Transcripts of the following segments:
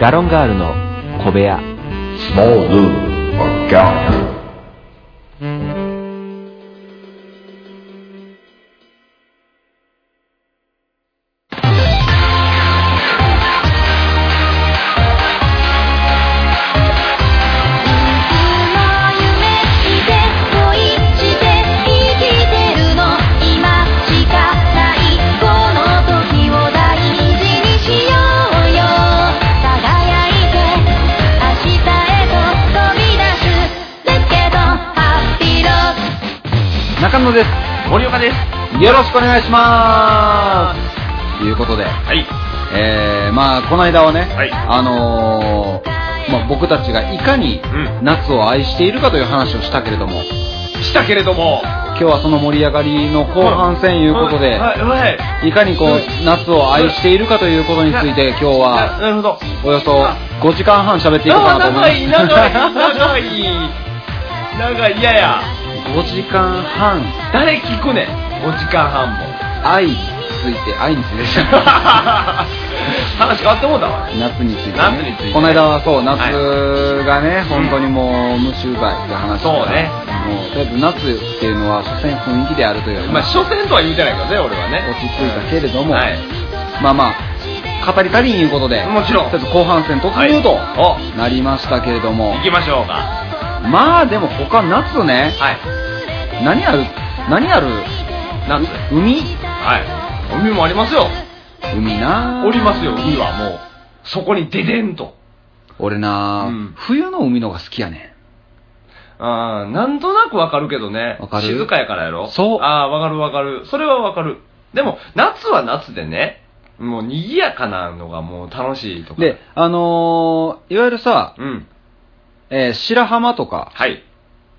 ガロンガールの小部屋。願いします。ということで、はい。えー、まあ、この間はね、はいあのー、まあ、僕たちがいかにうん夏を愛しているかという話をしたけれども、したけれども。今日はその盛り上がりの後半戦いうことで、はい、はい。いかにこう、夏を愛しているかということについて今日なは、なるほど。およそ5時間半喋っていこうかなと思い長い、長い、ます。長い。長い、嫌や。5時間半、誰聞くねん。5時間半も。愛について、愛について話変わってもうたわ。夏について、ね、夏について。この間はそう夏はいがね、本当にもう無臭剤って話そうね。もうとりあえず夏っていうのは所詮雰囲気であるというまあ、所詮とは言うてないけどね、俺はね。落ち着いたけれども、はい。まあまあ語り足りんいうことでもちろん。とりあえず後半戦突入はい。なりましたけれども、行きましょうか。まあでも他夏ね。はい。何ある何ある夏。海？はい。海もありますよ。海なおりますよ、海はもう。そこにデデンと。俺な、うん冬の海のが好きやねあーなんとなくわかるけどね。わかる？静かやからやろそうああ、わかるわかる。それはわかる。でも、夏は夏でね、もう賑やかなのがもう楽しいとか。で、あのーいわゆるさ、うん。えー白浜とかはい。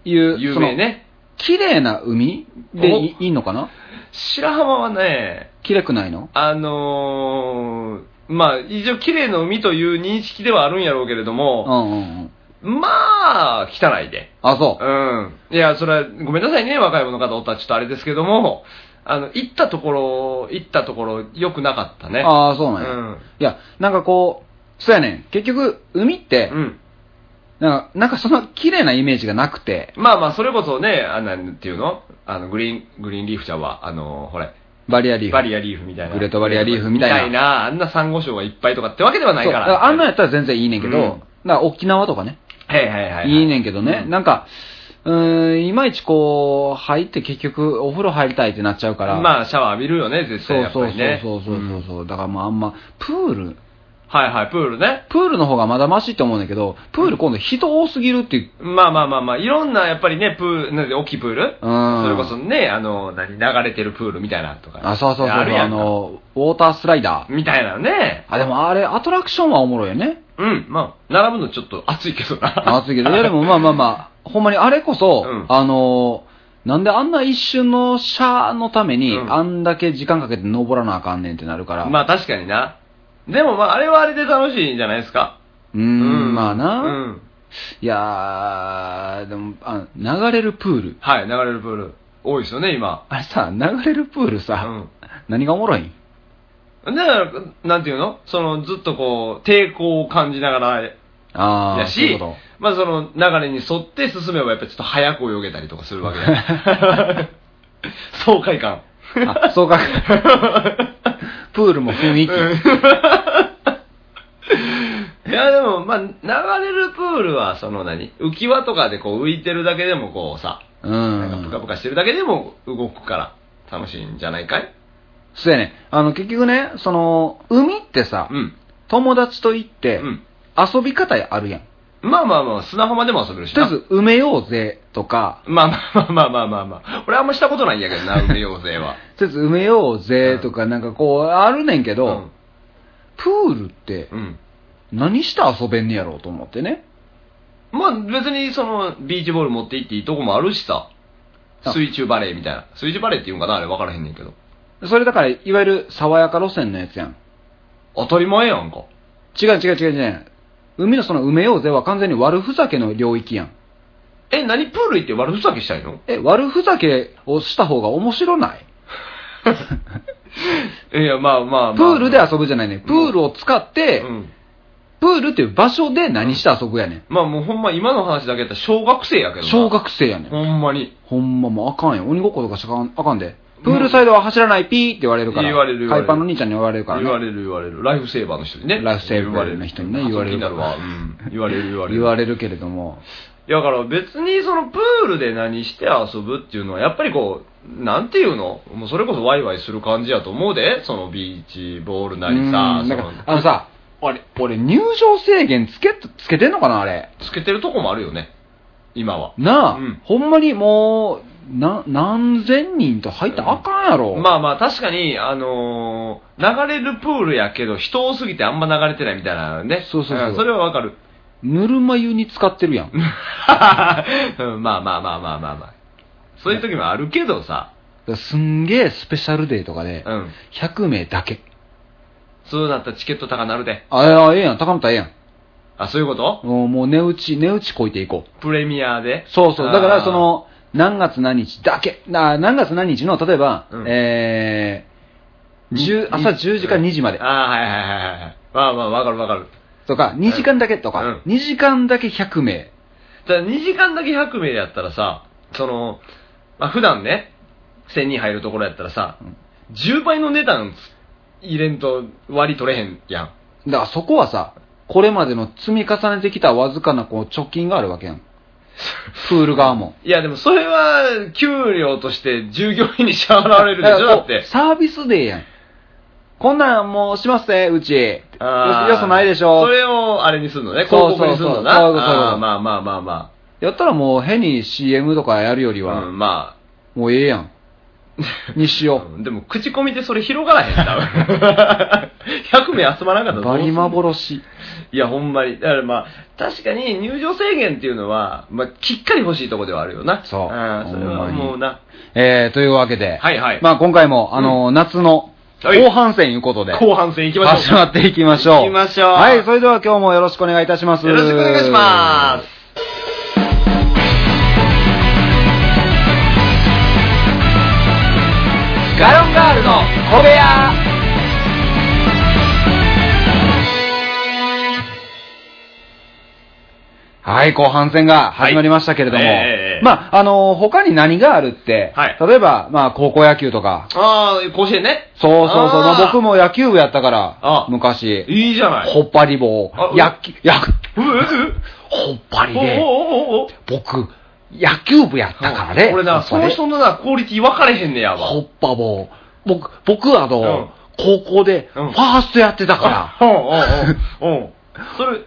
いう、有名ね。綺麗な海でいいいのかな？白浜はね、綺麗くないの？あのー、まあ、一応綺麗な海という認識ではあるんやろうけれどうも、んうんうん。まあ、汚いで。あ、そう。うん。いや、それは、ごめんなさいね、若い者の方おったらちょっとあれですけども、あの、行ったところ、行ったところ、良くなかったね。ああ、そうなんや。うんいや、なんかこう、そうやねん。結局、海って、うん。なんか、なんかその綺麗なイメージがなくて、まあまあ、それこそね、あなんていうの？あの、グリーン、グリーンリーフちゃんは、あの、ほれ、バリアリーフ。バリアリーフみたいな。グレートバリアリーフみたいな。あんなサンゴ礁がいっぱいとかってわけではないから。あんなんやったら全然いいねんけど、うん。だから沖縄とかね、はいはいはいはい。いいねんけどね、うん。なんか、うーん、いまいちこう、入って結局、お風呂入りたいってなっちゃうから、まあ、シャワー浴びるよね、絶対やっぱそうそう。そうそうそうそう、だからもうあんま、プール、はいはい、プールね。プールの方がまだマシって思うんだけど、プール今度人多すぎるっていう、まあまあまあまあ、いろんな、やっぱりね、プール、なんで、大きいプール？うんそれこそね、あの、何、流れてるプールみたいなとか。あ、そうそうそう、ああるやんかの、ウォータースライダー。みたいなね。あ、でもあれ、アトラクションはおもろいよね。うん、まあ、並ぶのちょっと暑いけどな。暑いけど、いやでもまあまあまあ、ほんまにあれこそ、うんあの、なんであんな一瞬のシャーのために、うんあんだけ時間かけて登らなあかんねんってなるから。まあ確かにな。でもまあ、あれはあれで楽しいんじゃないですか。うーん、まあな。うん。いやー、でもあ、流れるプール。はい、流れるプール。多いですよね、今。あれさ、流れるプールさ、うん。何がおもろいん？だから、なんていうの？その、ずっとこう、抵抗を感じながら、あー、やしそういうこ、まあその流れに沿って進めばやっぱりちょっと早く泳げたりとかするわけだ。爽快感。と。あ、そうか。プールも雰囲気。いやでも、まあ、流れるプールは、その何浮き輪とかでこう浮いてるだけでもこうさ、うなんかぷかん。ぷかしてるだけでも動くから楽しいんじゃないかい？そうやね。あの、結局ね、その、海ってさ、うん。友達と行って、うん。遊び方あるやん。まあまあまあ、砂浜でも遊べるしな。とりあえず、埋めようぜとか、まあまあまあまあまあまあ。俺あんましたことないんやけどな、梅陽勢は。とりあえず埋めようぜとか、なんかこう、あるねんけど、うんプールってうん。何して遊べんねやろうと思ってね。まあ別にその、ビーチボール持って行っていいとこもあるしさ。あ水中バレーみたいな。水中バレーって言うんかなあれ分からへんねんけど。それだから、いわゆる爽やか路線のやつやん。当たり前やんか。違う違う違う違う。海のその埋めようぜは完全に悪ふざけの領域やん。え、何プール行って悪ふざけしたいの？え、悪ふざけをした方が面白ない いや、まあまあまあ。プールで遊ぶじゃないね。プールを使って、うん。プールっていう場所で何して遊ぶやねん。まあもうほんま今の話だけやったら小学生やけどな。小学生やねん。ほんまに。ほんまもうあかんよ。鬼ごっことかしかんあかんで。プールサイドは走らないピーって言われるから。言われる言われる海パンの兄ちゃんに言われるからね。言われる言われる。ライフセーバーの人にね。ライフセーバーの人にね言われる気になるわ。うん。言われる言われる。言われるけれども。いやだから別にそのプールで何して遊ぶっていうのは、やっぱりこう、なんていうの？もうそれこそワイワイする感じやと思うで、そのビーチボールなりさあのさ、俺、俺入場制限つけ、つけてんのかなあれ。つけてるとこもあるよね。今は。なあ、うんほんまにもう、な、何千人と入ったらあかんやろ。まあまあ確かに、あのー流れるプールやけど人多すぎてあんま流れてないみたいなね。そうそうそうんそれはわかる。ぬるま湯に使ってるやん。う んまあまあまあまあまあまあ。そういう時もあるけどさ。すんげえスペシャルデーとかで、うん。100名だけ。そうなったらチケット高なるで。あ、いやええやん、高野田ええやん。あ、そういうこと？もう、もう値打ち、値打ちこいていこう。プレミアで？そうそう。だから、そ、の、何月何日だけ。な何月何日の、例えば、うんえー、10朝10時から2時まであ。あ、はいはいはいはい。まあまあ、わかるわかる。とか、2時間だけとか、うん2時間だけ100名。ただ2時間だけ100名やったらさ、その、まあ普段ね、1000人入るところやったらさ、10倍の値段入れんと割り取れへんやん。だからそこはさ、これまでの積み重ねてきたわずかなこう貯金があるわけやん。プール側も。いやでもそれは給料として従業員に支払われるでしょだって。サービスデーやん。こんなんもうしますね、うち。よそないでしょそ。れをあれにするのね。広告にするのな。そういうそうあーまあまあまあまやったらもう変に CM とかやるよりあ。は、うん、まもうええやん。にしあ。ようんでも口コミでそれ広がらへん多分100名集まらなかったバリ幻。いや、ほんまに。だからまあ、確かに入場制限っていうのは、まあ、きっかり欲しいとこではあるよな。そうんそれはもうな。えー、というわけで、はいはい。まあ今回も、あの、夏のはい後半戦いうことで、後半戦行きましょう。始まっていきましょう。行きましょうはい、それでは今日もよろしくお願いいたします。よろしくお願いします。ガロンガールの小部屋。はい、後半戦が始まりましたけれども、はい。ええええ。まあ、あの他に何があるって、はい。例えば、まあ、高校野球とか、ああ、甲子園ね。そうそうそう、まあ僕も野球部やったからあ、昔、いいじゃない。ほっぱり棒。あ、野球、野球、うううほっぱりで、僕、野球部やったからね。これな、その人のな、クオリティ分かれへんねやわ。ほっぱ棒。僕、僕あの、うん高校で、フうんァーストやってたから、うん、うん、うん。うん。それ、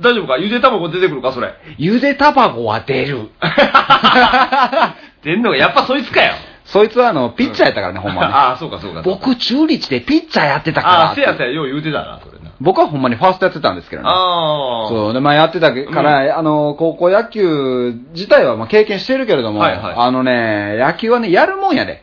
大丈夫か？ゆで卵出てくるか？それ。ゆで卵は出る。出んのがやっぱそいつかよ。そいつはあの、ピッチャーやったからね、ほんまに。ああ、そうかそうか。僕、中日でピッチャーやってたから。ああ、せやせや、よう言うてたな。僕はほんまにファーストやってたんですけどね。ああ。そう、で、まあやってたから、あの、高校野球自体はまあ経験してるけれども、はいはいあのね、野球はね、やるもんやで。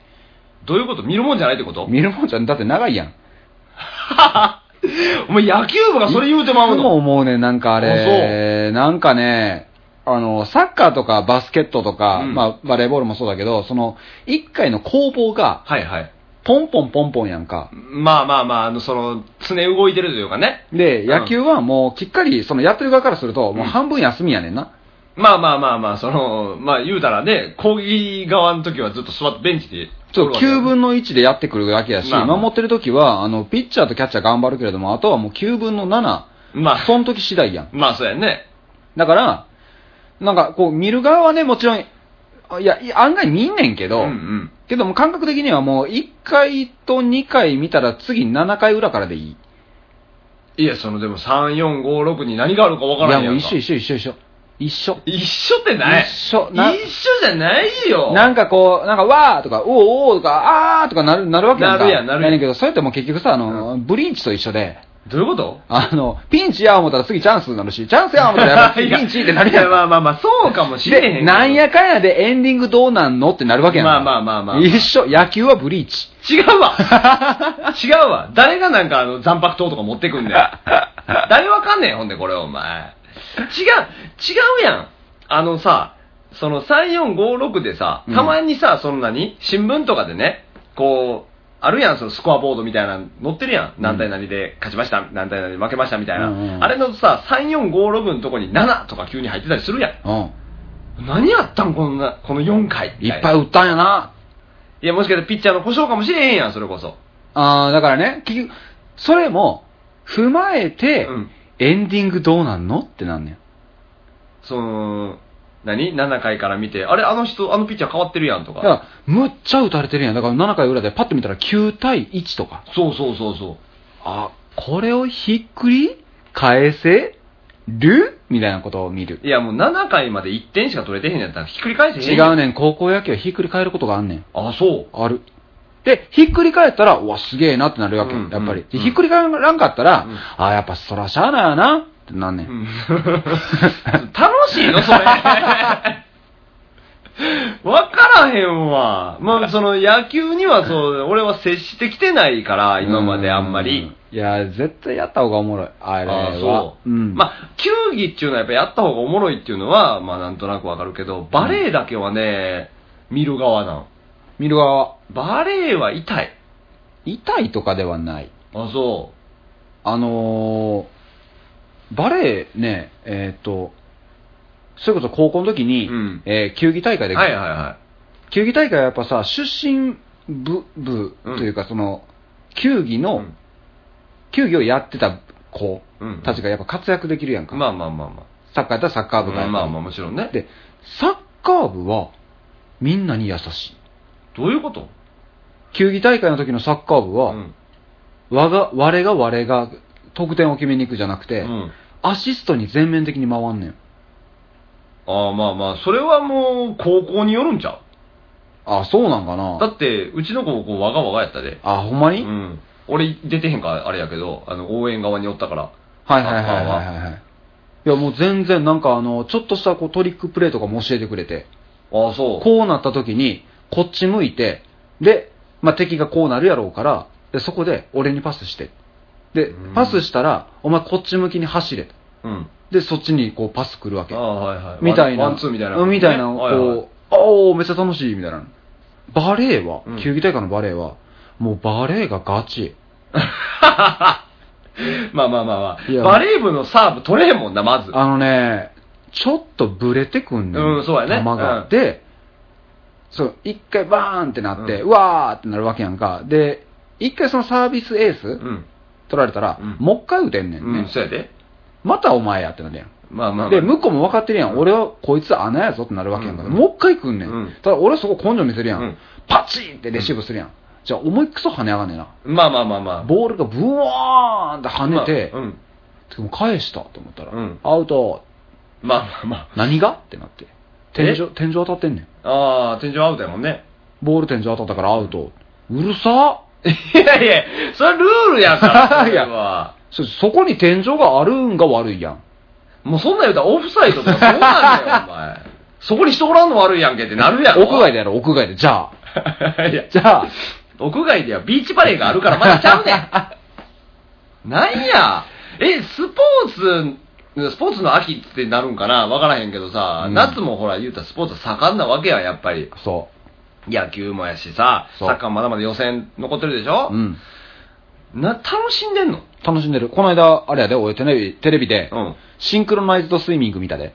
どういうこと？見るもんじゃないってこと？見るもんじゃん、だって長いやん。お前野球部がそれ言うてまういつもの思うね、なんかあれ、なんかね、あの、サッカーとかバスケットとか、うんまあ、バレーボールもそうだけど、その、一回の攻防が、はいはい。ポンポンポンポンやんか。まあまあまあ、あの、その、常動いてるというかね。で、うん野球はもう、きっかり、その、やってる側からすると、もう半分休みやねんな。まあまあまあまあ、その、まあ言うたらね、攻撃側の時はずっと座ってベンチで。そう、9分の1でやってくるわけやし、まあまあ守ってる時は、あの、ピッチャーとキャッチャー頑張るけれども、あとはもう9分の7、まあ、その時次第やん。まあそうやね。だから、なんか、こう、見る側はね、もちろん、いや、いや案外見んねんけど、うんうん。けども感覚的にはもう1回と2回見たら次7回裏からでいい。いや、そのでも3、4、5、6に何があるか分かいやらんやかもうん一緒一緒一緒一緒。一緒。一緒ってない。一緒な一緒じゃないよ。なんかこう、なんかわーとか、おーおーとか、あーとかなる、なるわけやんか。なるやんなるやんねんけど、それってもう結局さ、あの、ブリーチと一緒で、どういうこと？あの、ピンチや思ったら次チャンスになるし、チャンスや思ったらやっぱ次 ピンチってなるやいやまあまあまあ、そうかもしれへんけで、ど。なんやかんやでエンディングどうなんのってなるわけやんか。まあまあまあまあ一緒、野球はブリーチ。違うわ 違うわ誰がなんかあの、残白刀とか持ってくんねん。誰わかんねん、ほんで、これ、お前。違う、違うやん。あのさ、その3、4、5、6でさ、うんたまにさ、その何？新聞とかでね、こあるやん、そのスコアボードみたいなの載ってるやん。何対何で勝ちました、何対何で負けましたみたいな。うんうんあれのさ、3456のとこに7とか急に入ってたりするやん。うん。何やったんこんな、この4回。いっぱい打ったんやな。いや、もしかしてピッチャーの故障かもしれへんやん、それこそ。あー、だからね、結局、それも、踏まえて、うんエンディングどうなんのってなんねん。その、何 ?7 回から見て、あれ、あの人、あのピッチャー変わってるやんとか。だから、むっちゃ打たれてるやん。だから7回裏でパッと見たら9対1とか。そうそうそうそう。あ、これをひっくり返せる？みたいなことを見る。いや、もう7回まで1点しか取れてへんやったらひっくり返せへんん。違うねん、高校野球はひっくり返ることがあんねん。あ、そう。ある。で、ひっくり返ったら、うわ、すげえなってなるわけ、うんやっぱり。ひっくり返らんかったら、うんあやっぱそらしゃあないよなってなんねん。うん 楽しいのそれ。わからへんわ。まあ、その野球にはそう、俺は接してきてないから、今まであんまり。う。いや、絶対やった方がおもろい。あれは。ああそう。ん。まあ、球技っていうのはやっぱやった方がおもろいっていうのは、まあなんとなくわかるけど、バレーだけはね、見る側なん。見る側、バレーは痛い。痛いとかではない。あ、そあのー、バレーね、えっ、と、それこそ高校の時に、うんえー球技大会う。で、はいはいは球技大会はやっぱさ、出身部、部というか、その、球技い。の、うん球技をやってた子うんたちがやっぱ活躍できるやんか。まあまあまあまサッカーやったらサッカあ。ー部がまあまあもちろんね。で、サッカー部は、みんなに優しい。どういうこと？球技大会の時のサッカー部は、うん。我が、我が我が得点を決めに行くじゃなくて、うん。アシストに全面的に回んねん。ああまあまあ、それはもう高校によるんちゃう？あ、そうなんかなだって、うちの高校わがわがやったで。あ、ほんまに、うん。俺出てへんからあれやけど、あの、応援側におったから。はいはいはいはいはいはい。いやもう全然なんかあの、ちょっとしたこうトリックプレーとかも教えてくれて、ああ、そう。こうなった時に、こっち向いて、で、まあ、敵がこうなるやろうから、で、そこで俺にパスして。でうん、パスしたら、お前こっち向きに走れと。うん。で、そっちにこうパス来るわけあ。あ、はいはい。みたいな。ワンツーみたいな。うんみたいな、こう、はいはいおー、めっちゃ楽しい、みたいな。バレーは、うん球技大会のバレーは、もうバレーがガチ。まあまあまあまいやあ。バレー部のサーブ取れへんもんな、まず。あのね、ちょっとブレてくんねん。うんそうやね球が。うんで、そう、一回バーンってなって、ううんわーってなるわけやんか。で、一回そのサービスエース、うん。取られたら、うんもう一回打てんねんね。うん、そうやで。またお前やってなるやん。まあまあまあ。で、向こうも分かってるやん。俺はこいつ穴やぞってなるわけやんか。うんもう一回来んねん。うんただ俺はそこ根性見せるやん。うんパチンってレシーブするやん。じゃあ思いっくそ跳ね上がんねんな。まあまあまあまあ。ボールがブワーンって跳ねて、まあうん。でも返したと思ったら、うんアウト。まあまあまあ。何が？ってなって。天井え、天井当たってんねん。ああ、天井アウトやもんね。ボール天井当たったからアウト。うるさいやいや、それはルールやから、それは。そそこに天井があるんが悪いやん。もうそんなん言うたらオフサイドとかどうなんだよ、お前。そこに人おらんの悪いやんけってなるやろ。屋外でやろ、屋外で。じゃあ。いや、じゃあ、屋外ではビーチバレーがあるからまだちゃうねん。なんや。え、スポーツ、スポーツの秋ってなるんかな？わからへんけどさ、うん夏もほら言うたらスポーツ盛んなわけや、やっぱり。そ野球もやしさ、サッカーまだまだ予選残ってるでしょ？う。うん。な、楽しんでんの？楽しんでる。この間、あれやで、俺テレビ、テレビで、うん。シンクロナイズドスイミング見たで。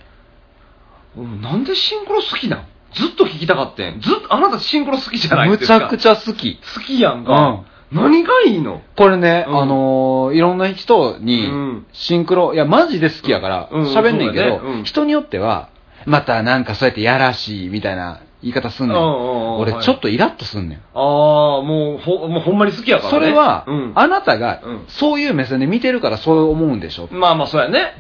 うんなんでシンクロ好きなん？ずっと聞きたかってん。ずっと、あなたシンクロ好きじゃないむですか。ちゃくちゃ好き。好きやんか。何がいいの？これね、うんあのーいろんな人にうん、シンクロ、いや、マジで好きやから、うん喋んねんけど、そうだねうん人によっては、またなんかそうやってやらしいみたいな言い方すんねん。俺はいちょっとイラッとすんねん。ああ、もう、ほ、もうほんまに好きやからね。それは、うん。あなたがうんそういう目線で見てるからそう思うんでしょ。まあまあ、そうやね。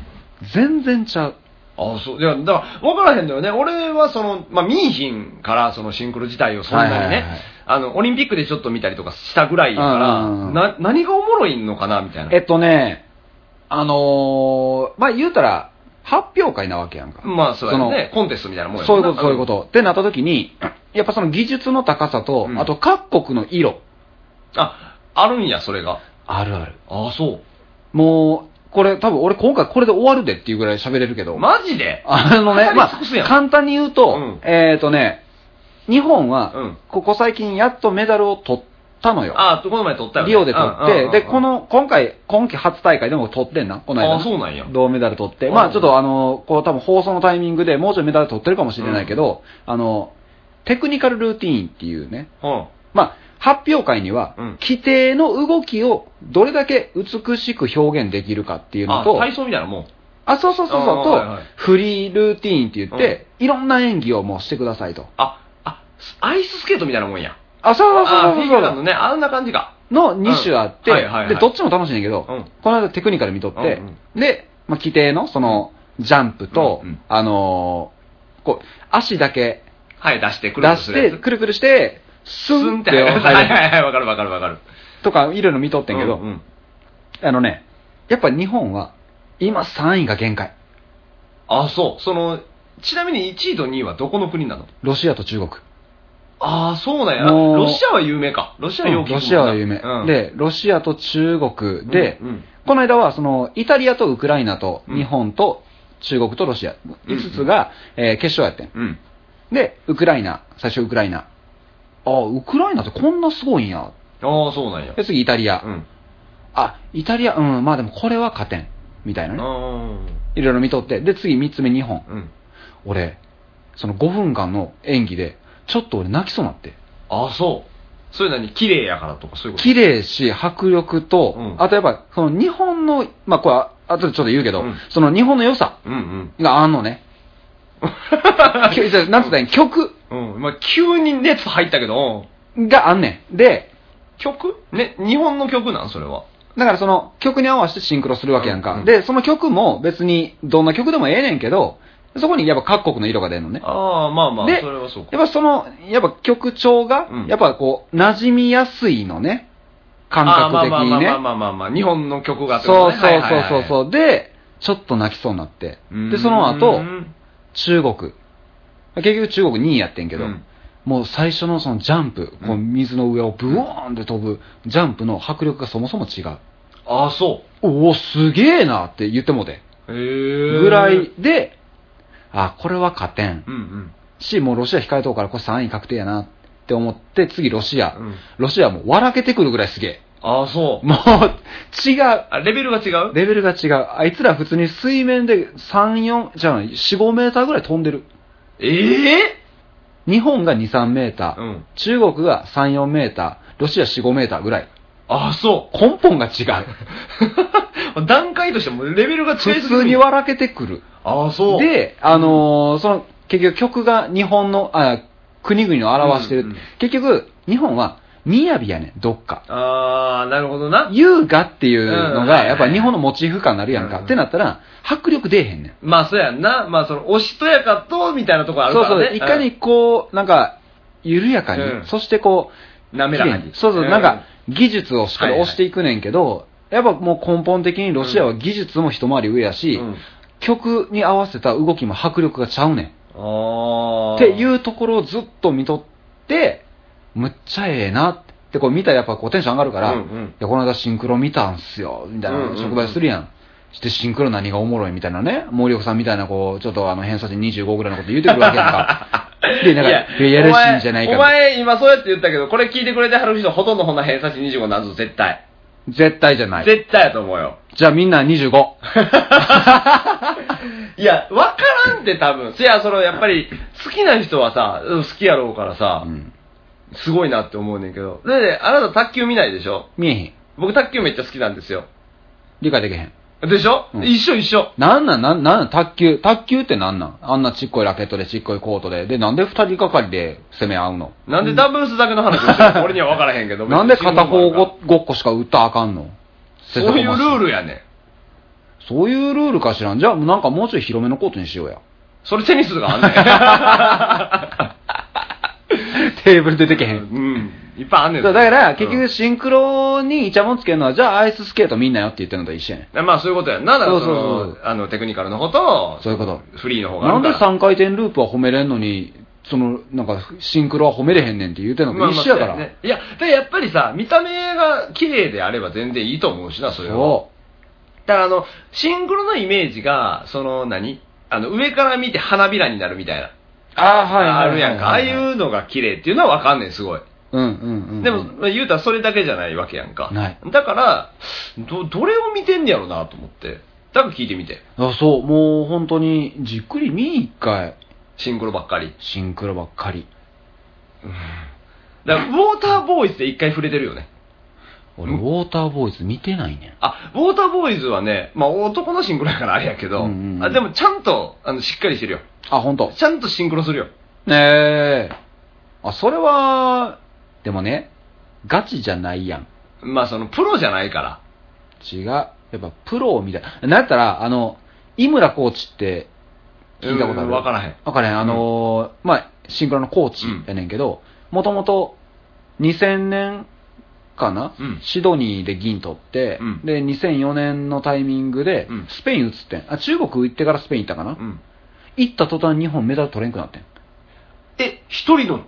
全然ちゃう。ああ、そう。いや、だから、わからへんのよね。俺は、その、まあ、見いひんから、そのシンクロ自体をそんなにね、はいはいはいあの、オリンピックでちょっと見たりとかしたぐらいやから、な、何がおもろいのかな、みたいな。えっとね、あのーまあ、言うたら、発表会なわけやんか。まあ、そうやね。そコンテストみたいなもんやそういうこと、そういうこ。んと。ってなった時に、やっぱその技術の高さと、うんあと各国の色。あ、あるんや、それが。あるある。ああ、そう。もう、これ多分俺今回これで終わるでっていうぐらい喋れるけど。マジで？あのね、まあ、簡単に言うと、うんえっ、ー、とね、日本は、うんここ最近やっとメダルを取ったのよ。ああ、この前撮ったよね。リオで取って、で、この、の、今回、今季初大会でも取ってんな、この間。あそうなんや銅メダル取って。うんまあちょっとあの、こう多分放送のタイミングでもうちょいメダル取ってるかもしれないけど、あの、テクニカルルーティーンっていうね、うん。まあ発表会にはうん、規定の動きをどれだけ美しく表現できるかっていうのあ、と、体操みたいなもん。あ、そうそうそうそう、と、フリールーティーンって言って、いろんな演技をもうしてくださいと。あ、あ、アイススケートみたいなもんや。あ、そうそうそうあ、そう。フィギュアのね、あんな感じか。の2種あって、で、どっちも楽しいんだけど、うん。この間テクニカル見とって、うんで、まあ、規定のその、ジャンプと、あのーこう、足だけはい、出してく出して、くるくるして、ススンって。て、はいはいはい、わかるわかるわかる。とか、いろいろ見とってんけど、あのね、やっぱ日本は、今3位が限界。あ、そう。その、ちなみに1位と2位はどこの国なの？ロシアと中国。ああ、そうなんや。もうロシアは有名か。ロシアはよく聞くもんなロシアは有名、うん、で、ロシアと中国で、うんうんこの間はそのイタリアとウクライナとうん日本と中国とロシア、5つが、えー決勝やってん。うん。で、ウクライナ、最初ウクライナ。ああ、ウクライナってこんなすごいんや。ああ、そうなんや。で、次イタリア。うん。あ、イタリア、うん、まあでもこれは勝てん。みたいなね。あいろいろ見とって。で、次3つ目日本。あ。うん。俺、その5分間の演技で、ちょっと俺泣きそうになって。ああ、そう。それ何？綺麗やからとかそういうこと？綺麗し、迫力と、うんあとやっぱ、その日本の、まあこれ、あ後でちょっと言うけど、うんその日本の良さうんがあんのね。きょじゃあなんつったらいい？ん曲うん。うん。まあ、急に熱入ったけど、があんねん。で、曲？ね、日本の曲なん？それは。だからその曲に合わせてシンクロするわけやんか。うんうんで、その曲も別にどんな曲でもええねんけど、そこにやっぱ各国の色が出るのね。ああ、まあまあ、でそれはそうか。やっぱその、やっぱ曲調がうん、やっぱこう、馴染みやすいのね。感覚的にね。まあまあまあまあまあまあ、日本の曲がってそうねそうそうそうそう。で、ちょっと泣きそうになって。で、その後、中国。結局中国2位やってんけど、うんもう最初のそのジャンプ、こううん水の上をブワーンって飛ぶジャンプの迫力がそもそも違う。ああ、そおお、すげえなって言ってもうて。う。へえ。ぐらい。で、あ、これは勝てんう。んし、もうロシア控えとうからこれ3位確定やなって思って、次ロシア。うん。うん。ロシアもう笑けてくるぐらいすげえ。ああ、そう。もう、違う。あ、レベルが違う？レベルが違う。あいつら普通に水面で3、4、じゃあ4、5メーターぐらい飛んでる。ええ日本が2、3メーター。うん。中国が3、4メーター。ロシア4、5メーターぐらい。ああ、そう。根本が違う。段階としてもレベルが違いすぎ普る通に笑けてくる。ああ、そう。、で、あのーその、結局曲が日本の、あ、国々を表してる。うんうん結局、日本は、雅やねん、どっか。ああ、なるほどな。優雅っていうのが、やっぱ日本のモチーフ感になるやんか。うんってなったら、迫力出えへんねん。まあ、そうやんな。まあ、その、おしとやかと、みたいなところあるそうからね。そう、いかにこう、なんか、緩やかに、うんそしてこう、滑らかに。そうそう、んなんか、技術をしっかりはいはい押していくねんけど、やっぱもう根本的にロシアは技術も一回り上やし、うん曲に合わせた動きも迫力がちゃうねん。っていうところをずっと見とって、むっちゃええなって、こう見たらやっぱこうテンション上がるから、うんうんいや、この間シンクロ見たんすよ、みたいなん職場でするやん。してシンクロ何がおもろいみたいなね、森岡さんみたいなこう、ちょっとあの偏差値25ぐらいのこと言うてくるわけやんか。で、なんか、いや、やるしいんじゃないかお前お前今そうやって言ったけど、これ聞いてくれてはる人ほとんどほんな偏差値25なんぞ、絶対。絶対じゃない。絶対やと思うよ。じゃあみんな25。いや、わからんって多分。いや、その、やっぱり、好きな人はさ、うん好きやろうからさう、ん。すごいなって思うねんけど。で、であなた卓球見ないでしょ？見えへん。僕卓球めっちゃ好きなんですよ。理解できへん。でしょ、うん一緒一緒。なんなん、なんなん、卓球。卓球ってなんなん？あんなちっこいラケットでちっこいコートで。で、なんで二人がかりで攻め合うの？なんでダブルスだけの話をしてるの？俺には分からへんけど。なんで片方ごっこしか打ったらあかんの？そういうルールやねん。そういうルールかしらん？じゃあ、なんかもうちょい広めのコートにしようや。それテニスがあんねん。テーブル出てけへん。うん。いっぱいあんねん。そうだから、結うん局シンクロにイチャモンつけるのは、じゃあアイススケートみんなよって言ってるのと一緒やねん。まあそういうことやんな。だからそそうそうのそう、あの、テクニカルの方と、そういうことフリーの方があなんでるから。3回転ループは褒めれんのに、その、なんか、シンクロは褒めれへんねんって言ってるのと一緒やから。ねいや、でやっぱりさ、見た目が綺麗であれば全然いいと思うしな、それは。そだからあの、シンクロのイメージが、その何、あの、上から見て花びらになるみたいな。う。ああ、はいはいはいはい。あるやんか。ああいうのが綺麗っていうのはわかんねん、すごい。うんうんうん。でも、まあ言うたらそれだけじゃないわけやんか。ないだから、ど、どれを見てんねやろなと思って。だから聞いてみて。あそう、もう本当にじっくり見一回。シンクロばっかり。シンクロばっかり。だから、ウォーターボーイズで一回触れてるよね。俺、ウォーターボーイズ見てないねん。あ、ウォーターボーイズはね、まあ男のシンクロやからあれやけど、うんうんうんあでもちゃんと、あの、しっかりしてるよ。あ、本当。ちゃんとシンクロするよ。ねえ。あ、それは、でもね、ガチじゃないやん。まあその、プロじゃないから。違う。やっぱプロみたいな。なんやったら、あの、井村コーチって聞いたことある？うんわからへん。わからへん。あのーまあ、シンクロのコーチやねんけど、もともと2000年かな、うんシドニーで銀取って、うんで、2004年のタイミングでうんスペイン移ってん。あ、中国行ってからスペイン行ったかな、うん。行った途端日本メダル取れんくなってん。え、一人の、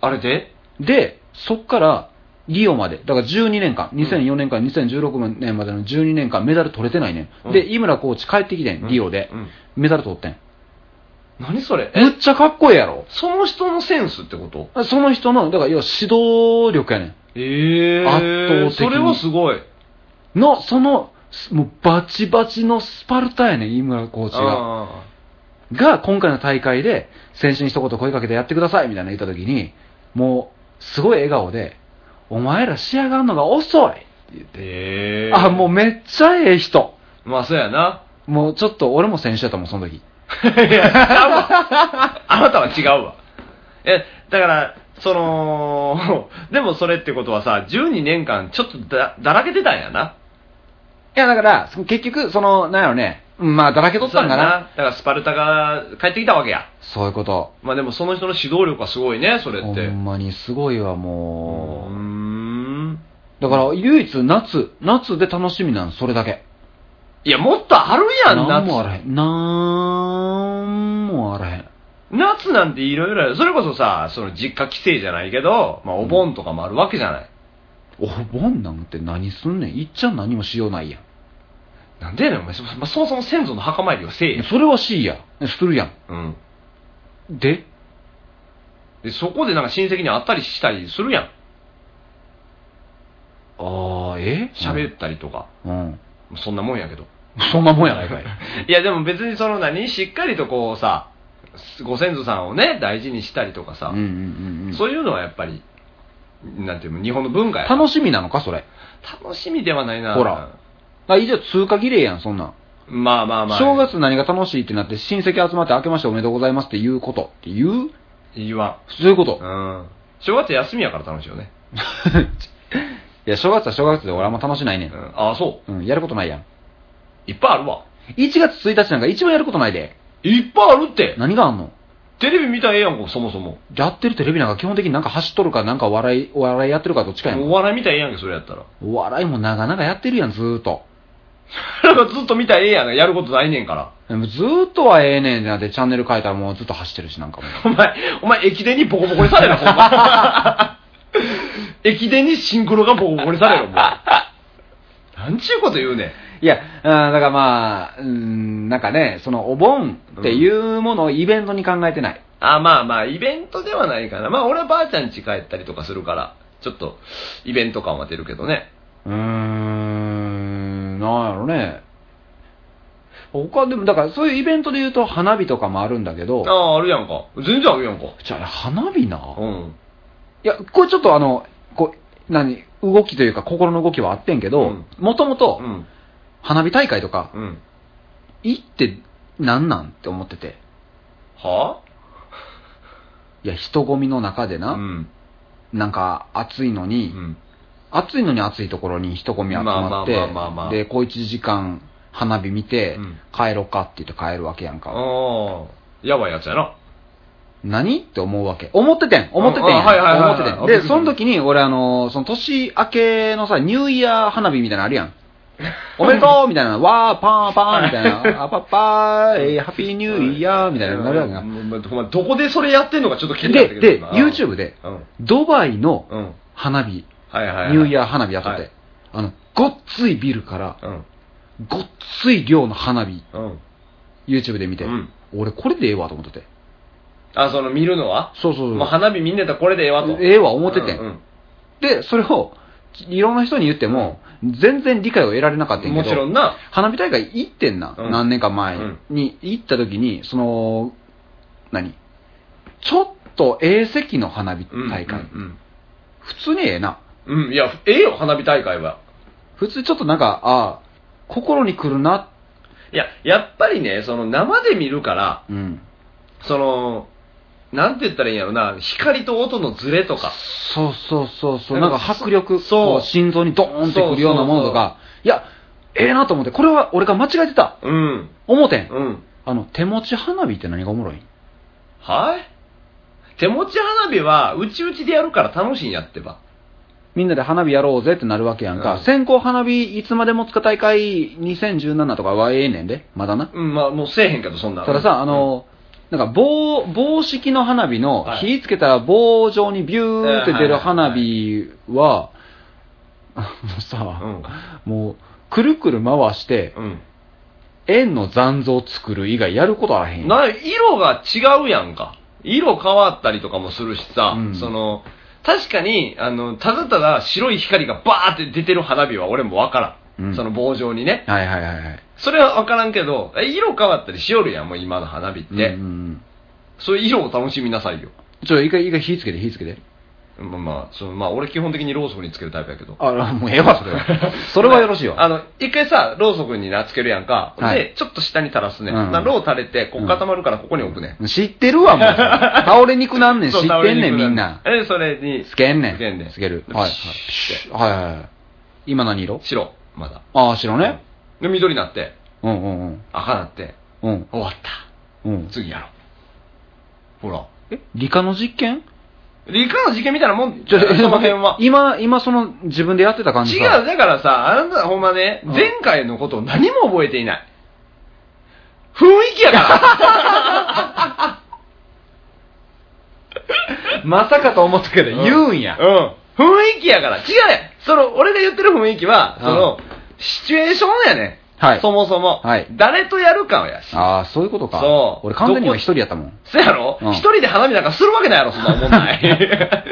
あれで？で、そっからリオまで、だから12年間、2004年から2016年までの12年間メダル取れてないねん。うんで、井村コーチ帰ってきてん、リオで。うん。メダル取ってん。何それ？え？むっちゃかっこええやろその人のセンスってこと？その人の、だから要は指導力やねええ圧倒的にそれはすごい。ん。の、その、もうバチバチのスパルタやねん、井村コーチが。あが、今回の大会で、選手に一言声かけてやってくださいみたいなの言った時に、もう、すごい笑顔で、お前ら仕上がるのが遅いって言っーて、ええあ、もうめっちゃええ人。まあそうやな。もうちょっと、俺も選手やったもん、その時。いや。あなたは違うわ。え、だから、その、でもそれってことはさ、12年間ちょっとだだらけてたんやな。いや、だから、結局、その、なんやろね、うんまあ、だらけとったんかな。だからスパルタが帰ってきたわけや。そういうこと。まあでもその人の指導力はすごいね、それって。ほんまにすごいわ、うもう。ーん。だから、唯一、夏、夏で楽しみなんそれだけ。いや、もっとあるやん、なんもあらへ夏。ん。なんもあらへん。夏なんていろいろ。それこそさ、その実家帰省じゃないけど、まあお盆とかもあるわけじゃない。お盆なんて何すんねん。いっちゃん何もしようないやん。なんでやねん、お前。そ,、まあ、そもそも先祖の墓参りをせえや。それはしいやん。するやん。うん。で？で、そこでなんか親戚に会ったりしたりするやん。ああ、え？喋ったりとか。うん。そんなもんやけど。そんなもんやないかい。いや、でも別にその何、しっかりとこうさ、ご先祖さんをね、大事にしたりとかさ、うんうんうんうん。そういうのはやっぱり、なんていうの、日本の文化や。楽しみなのか、それ？楽しみではないな。ほら。あ、以上、通過儀礼やん、そんなん。まあまあまあ。正月何が楽しいってなって、親戚集まって明けましておめでとうございますって言うことって言う言わそういうこと？ん。。うん。正月休みやから楽しいよね。いや、正月は正月で俺あんま楽しないね。うんん。ああ、そうん、やることないやん。う。いっぱいあるわ。1月1日なんか一番やることないで。いっぱいあるって。何があんの？テレビ見たらええやんか、そもそも。やってるテレビなんか基本的になんか走っとるか、なんか笑い、お笑いやってるかどっちかやん。お笑い見たらええやんけ、それやったら。お笑いも長々やってるやん、ずーっと。なんかずっと見たらええやんが、やることないねんから。でもずーっとはええねんってなってチャンネル変えたらもうずっと走ってるし、なんかもう。お前、お前、駅伝にボコボコにされろ、ほんま。駅伝にシンクロがボコボコにされろ、もう。なんちゅうこと言うねん。いや、うん、だからまあ、うん、なんかね、そのお盆っていうものをイベントに考えてない。あ、まあまあ、イベントではないかな。まあ、俺はばあちゃん家帰ったりとかするから、ちょっと、イベント感は出るけどね。うーん、なんやろね。他でも、だからそういうイベントで言うと花火とかもあるんだけど、ああ、あるやんか。全然あるやんか。じゃあ花火な？うん。いや、これちょっとあの、こう、何、動きというか心の動きはあってんけどうん、もともとうん。花火大会とかうん。行ってなんなんって思ってて。はいや、人混みの中でな、あうん。なんか暑いのうに、ん。暑いのに暑いところに人混み集まってまあまあまあまあまあ、で、小一時間花火見てうん、帰ろうかって言って帰るわけやんか。ああ、やばいやつやな。何？って思うわけ。思っててん。思っててんやん。あはいはいはいはい思っててん。で、その時に、俺あの、その年明けのさ、ニューイヤー花火みたいなのあるやん。おめでとうみたいな、わー、パーン、パーンみたいな、あパッパー、えーハッピーニューイヤーみたいなのなるやんか。うんお前どこでそれやってんのかちょっと気になってで、で、今 YouTube で、うん。ドバイのうん。花火、はいはいはい。ニューイヤー花火やっとっはいて、あの、ごっついビルから、うん。ごっつい量の花火、うん。YouTube で見てうん、俺これでええわと思ってて。あ、その見るのは？そうそうそう。もう花火みんなやったらこれでええわと。ええわ思っててんうんで、それを、いろんな人に言っても、全然理解を得られなかったんやけど。もちろんな。花火大会行ってんな、うん何年か前に行った時に、その、何？ちょっと A 席の花火大会。うん普通にええな。うん。うん、いや、ええよ、花火大会は。普通ちょっとなんか、ああ、心に来るな。いや、やっぱりね、その生で見るから、うん。その、なんて言ったらいいんやろな、光と音のズレとか。そうそうそうそう。なんか迫力、そう心臓にドーンってくるようなものとか、いや、ええなと思って、これは俺が間違えてた。うん。思ってん。うん。あの、手持ち花火って何がおもろい？はい？手持ち花火は、うちうちでやるから楽しいんやってば。みんなで花火やろうぜってなるわけやんか。うん先行花火いつまでもつか大会2017とかはええねんで、まだな？うん、まあ、もうせえへんけど、そんな。たださ、あの、なんか棒、棒式の花火の、はい火つけたら棒状にビューって出る花火は、もうさ、うんもう、くるくる回して、うん。円の残像作る以外やることあらへんやん。な、色が違うやんか。色変わったりとかもするしさ、うんその、確かに、あの、ただただ白い光がバーって出てる花火は俺もわからん。うんその棒状にね。はいはいはいはい。それはわからんけど、え色変わったりしよるやん、もう今の花火って。うんうんうんそういう色を楽しみなさいよ。ちょ、一回、一回火つけて、火つけて。まあまあ、そのまあ俺基本的にろうそくにつけるタイプやけど。あ、もうええわ、それは。それはよろしいわ。あの、一回さ、ろうそくになつけるやんか。はいで、ちょっと下に垂らすね。うんなろう垂れて、ここ固まるからここに置くね。知ってるわ、もう。倒れにくなんねん、知そうってんねん、みんな。。え、それに、つけんねん。つけんねんつける。ではい。はいピシュッはいはいはい。今何色？白、まだ。ああ、白ね。で、緑になって、うんうんうん。赤なって、うん。終わった。うん。次やろう。ほら。え理科の実験？理科の実験みたいなもん、ちょ、その辺は。今、今その自分でやってた感じ違う、だからさ、あなたほんまね、うん前回のことを何も覚えていない。雰囲気やから。まさかと思ったけど、言うんや。うん。雰囲気やから。違うねんその、俺が言ってる雰囲気は、うんその、シチュエーションやねん。はいそもそも。はい誰とやるかやし。ああ、そういうことか。そう俺完全に今一人やったもん。そやろ？うん一、人で花火なんかするわけないやろ、そんな思んない。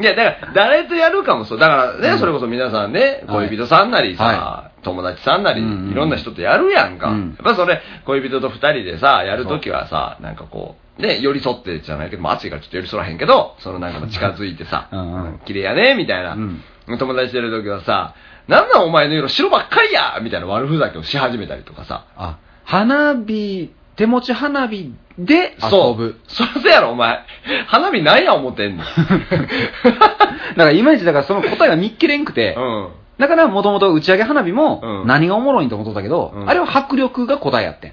いや、だから、誰とやるかもそう。だからね、うんそれこそ皆さんね、はい恋人さんなりさ、は友達さんなり、うんうんいろんな人とやるやんか。うんやっぱそれ、恋人と二人でさ、やるときはさ、なんかこう、ね、寄り添ってじゃないけど、まあ、暑いからちょっと寄り添わへんけど、そのなんか近づいてさ、うんうん綺麗やね、みたいな。うん友達とやるときはさ、なんなんお前の色白ばっかりやみたいな悪ふざけをし始めたりとかさ。あ、花火、手持ち花火で遊そうぶ。。それせやろ、お前。花火なんや思ってんの。だからいまいちだからその答えが見っけれんくて、うん。だからもともと打ち上げ花火もうん何がおもろいんと思っとったけど、うんあれは迫力が答えやってん。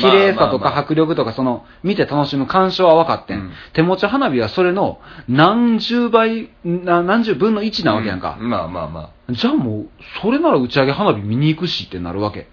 綺麗さとか迫力とかその見て楽しむ鑑賞は分かってん。うん手持ち花火はそれの何十倍、な何十分の1なわけやんか。まあまあまじゃあもう、それなら打ち上げ花火見に行くしってなるわけ。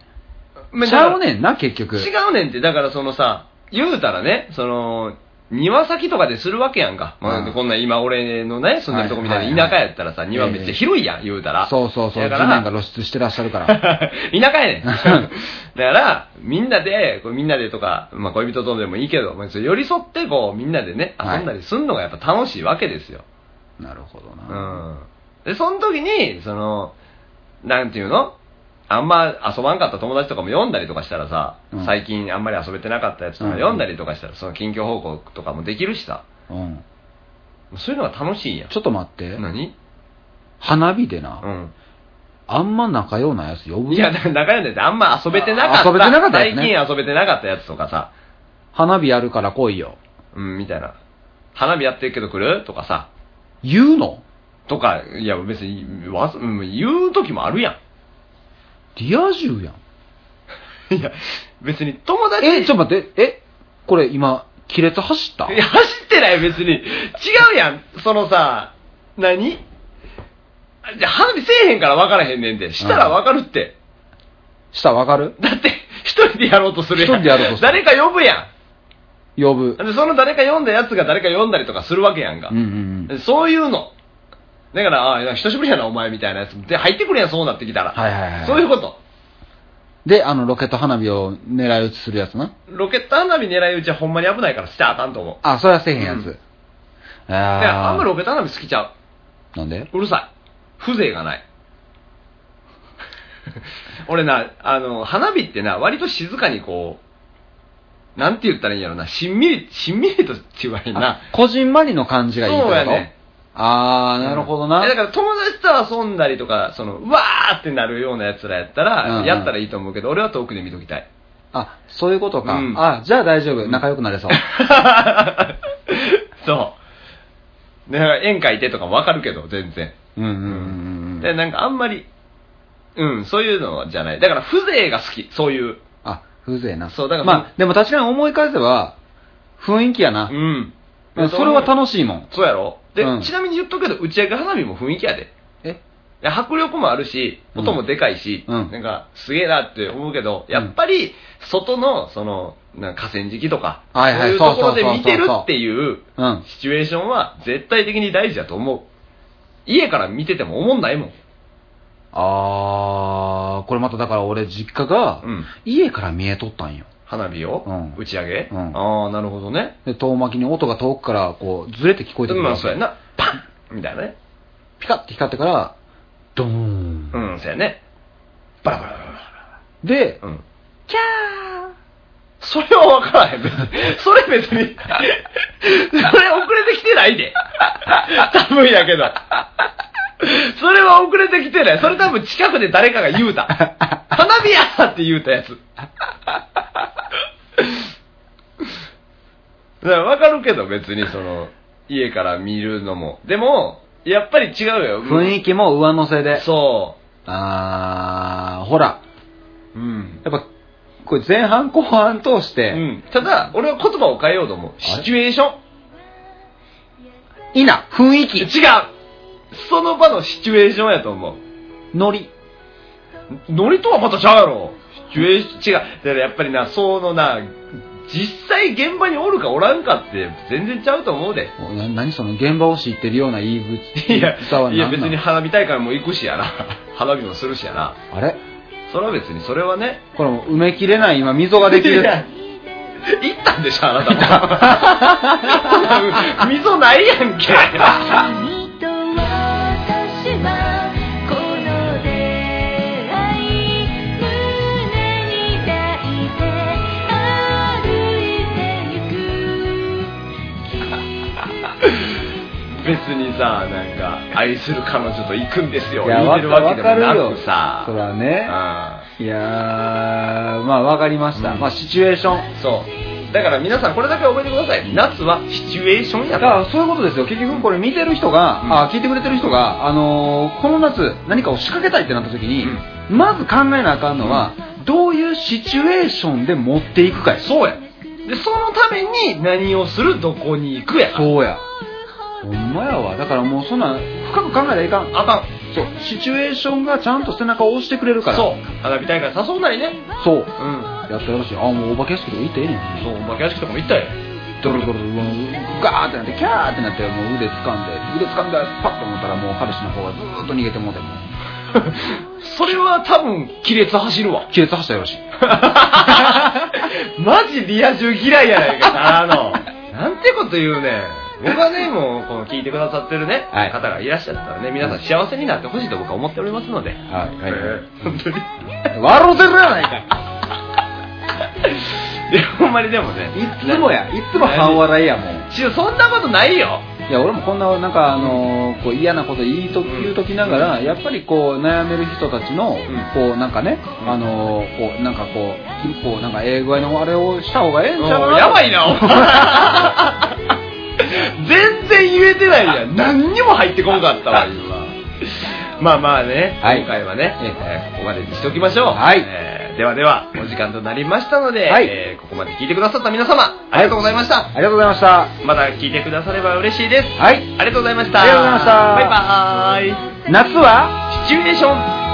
あ。ちゃうねんな、結局。違うねんって、だからそのさ、言うたらね、その、庭先とかでするわけやんか。まあうんこんな今俺のね、住んでるとこみたいな田舎やったらさ、庭めっちゃ広いやん、言うたら。そうそうそう、地だから面が露出してらっしゃるから。田舎やねん。だから、みんなで、こうみんなでとか、まあ恋人とでもいいけど、寄り添ってこうみんなでね、はい遊んだりすんのがやっぱ楽しいわけですよ。なるほどうな。ん。で、その時に、その、なんていうの？あんま遊ばんかった友達とかも読んだりとかしたらさ、うん最近あんまり遊べてなかったやつとかうん読んだりとかしたら、その近況報告とかもできるしさ、うん。そういうのが楽しいんやん。ちょっと待って。何？花火でな、うん。あんま仲良なやつ呼ぶ？いや、だから仲良んでてあんま遊べてなかった。あ遊べてなかったやつね最近遊べてなかったやつとかさ、花火やるから来いよ。うん、みたいな。花火やってるけど来る？とかさ、言うの？とか、いや別に、言う時もあるやん。リア充やん。いや、別に友達え、ちょっと待って、え、これ今、亀裂走った？いや、走ってない別に。違うやん。そのさ、何？じゃあ花火せえへんから分からへんねんて。したら分かるって。したわかる？だって、一人でやろうとするやん。一人でやろうとする誰か呼ぶや呼ぶん。。で、その誰か呼んだやつが誰か呼んだりとかするわけやんかうん。うんうん。そういうの。だから、ああ、久しぶりやな、お前みたいなやつ。で、入ってくるやん、そうなってきたら。はいはいはいそういうこと。で、あの、ロケット花火を狙い撃ちするやつな。ロケット花火狙い撃ちはほんまに危ないからしちゃあかんと思う。あ、それはせえへんやつ。うんああんまり。ロケット花火好きちゃう。なんで？うるさい。風情がない。俺な、あの、花火ってな、割と静かにこう、なんて言ったらいいんやろな、しんみり、しんみりとって言わへんなあ。こじんまりの感じがいいそうやねあー、なるほどな。えだから友達と遊んだりとか、その、うわーってなるような奴らやったうんら、うんやったらいいと思うけど、俺は遠くで見ときたい。あ、そういうことか。うんあ、じゃあ大丈夫。仲良くなれそう。そう。ね、円描いてとかもわかるけど、全然。うんうんうんうんで、なんかあんまり、うん、そういうのじゃない。だから風情が好き、そういう。あ、風情な。そうだからまあ、でも確かに思い返せば、雰囲気やなう。ん。それは楽しいもん。そうやろで、うんちなみに言っとくけど、打ち上げ花火も雰囲気やで。え？迫力もあるし、音もでかいし、うんなんか、すげえなって思うけど、やっぱり、外の、その、なんか河川敷とか、はそういうところで見てるっていううん。シチュエーションは絶対的に大事だと思う。家から見てても思んないもん。あー、これまただから俺実家がうん、家から見えとったんよ。花火を、うん打ち上げ、うんああ、なるほどね。で、遠巻きに音が遠くからこう、ずれて聞こえてくる。まあ、そうやな。パンみたいなね。ピカッて光ってから、ドーン。うん、そうやね。バラバラバラバラ。で、うん。キャーそれは分からへん、別に。それ別に。それ遅れてきてないで。多分やけど。それは遅れてきてない。それ多分近くで誰かが言うた。花火やって言うたやつ。だから分かるけど別にその、家から見るのも。でも、やっぱり違うよ。雰囲気も上乗せで。そあー、ほら。う。うん。やっぱ、これ前半後半通して、うん。ただ、俺は言葉を変えようと思う。シチュエーション。いいな、雰囲違う気、その場のシチュエーションやと思う。ノリ。ノリとはまたちゃうやろ。シチュエーション、違う。だからやっぱりな、そのな、実際現場におるかおらんかって全然ちゃうと思うで。何その現場を知ってるような言いいや、いや別に花火大会も行くしやな。花火もするしやな。あれ？それは別に、それはね。これ埋めきれない今溝ができる行ったんでしょ、あなたも。溝ないやんけ。別にさ、なんか、愛する彼女と行くんですよ。いや、言うてるわけでもな。くさ。そらね。ういやー、まあわかりました。うんまあシチュエーション。んそう。だから皆さんこれだけ覚えてください。夏はシチュエーションやからそういうことですよ。結局これ見てる人が、うんあ聞いてくれてる人が、あのーこの夏何かを仕掛けたいってなった時に、まず考えなあかんのは、どういうシチュエーションで持っていくかや。そうや。で、そのために何をする、どこに行くや。そうや。ほんまやわ。だからもうそんな深く考えたらいかん。あかん。そう。シチュエーションがちゃんと背中を押してくれるから。そう。花火大会誘うなりね。そう。うん。やったらしい。あ、もうお化け屋敷とか行ってええねん。そう、お化け屋敷とかも行ったよ。ドロドロドロ、ガーってなって、キャーってなって、もう腕掴んで、腕掴んで、パッと思ったらもう彼氏の方がずーっと逃げてもうて、もう。それは多分、亀裂走るわ。亀裂走ったよろしい。マジリア充嫌いやないか、あの。なんてこと言うねん。僕はね、もう、この聞いてくださってるね、はい方がいらっしゃったらね、皆さん幸せになってほしいと僕は思っておりますので。はいはいえー本当に。笑うてるやないかい。で、ほんまにでもね。いつもや、いつも半笑いやもん。ちゅそんなことないよ。いや、俺もこんな、なんか、あのーこう嫌なこと言いと言うときながら、やっぱりこう、悩める人たちの、こう、なんかね、うんあのーこう、なんかこう、きこう、なんか、ええ具合のあれをした方がええんちゃうかな。やばいな、お前 全然言えてないやん。何にも入ってこんかったわ、今。まあまあね、はい今回はね、ええーここまでにしておきましょう。はいえーではでは、お時間となりましたので、はいえーここまで聞いてくださった皆様、ありがとうございました。ありがとうございました。また聞いてくだされば嬉しいです。はい。ありがとうございました。ありがとうございましたバイバーイ。夏は？シチュエーション。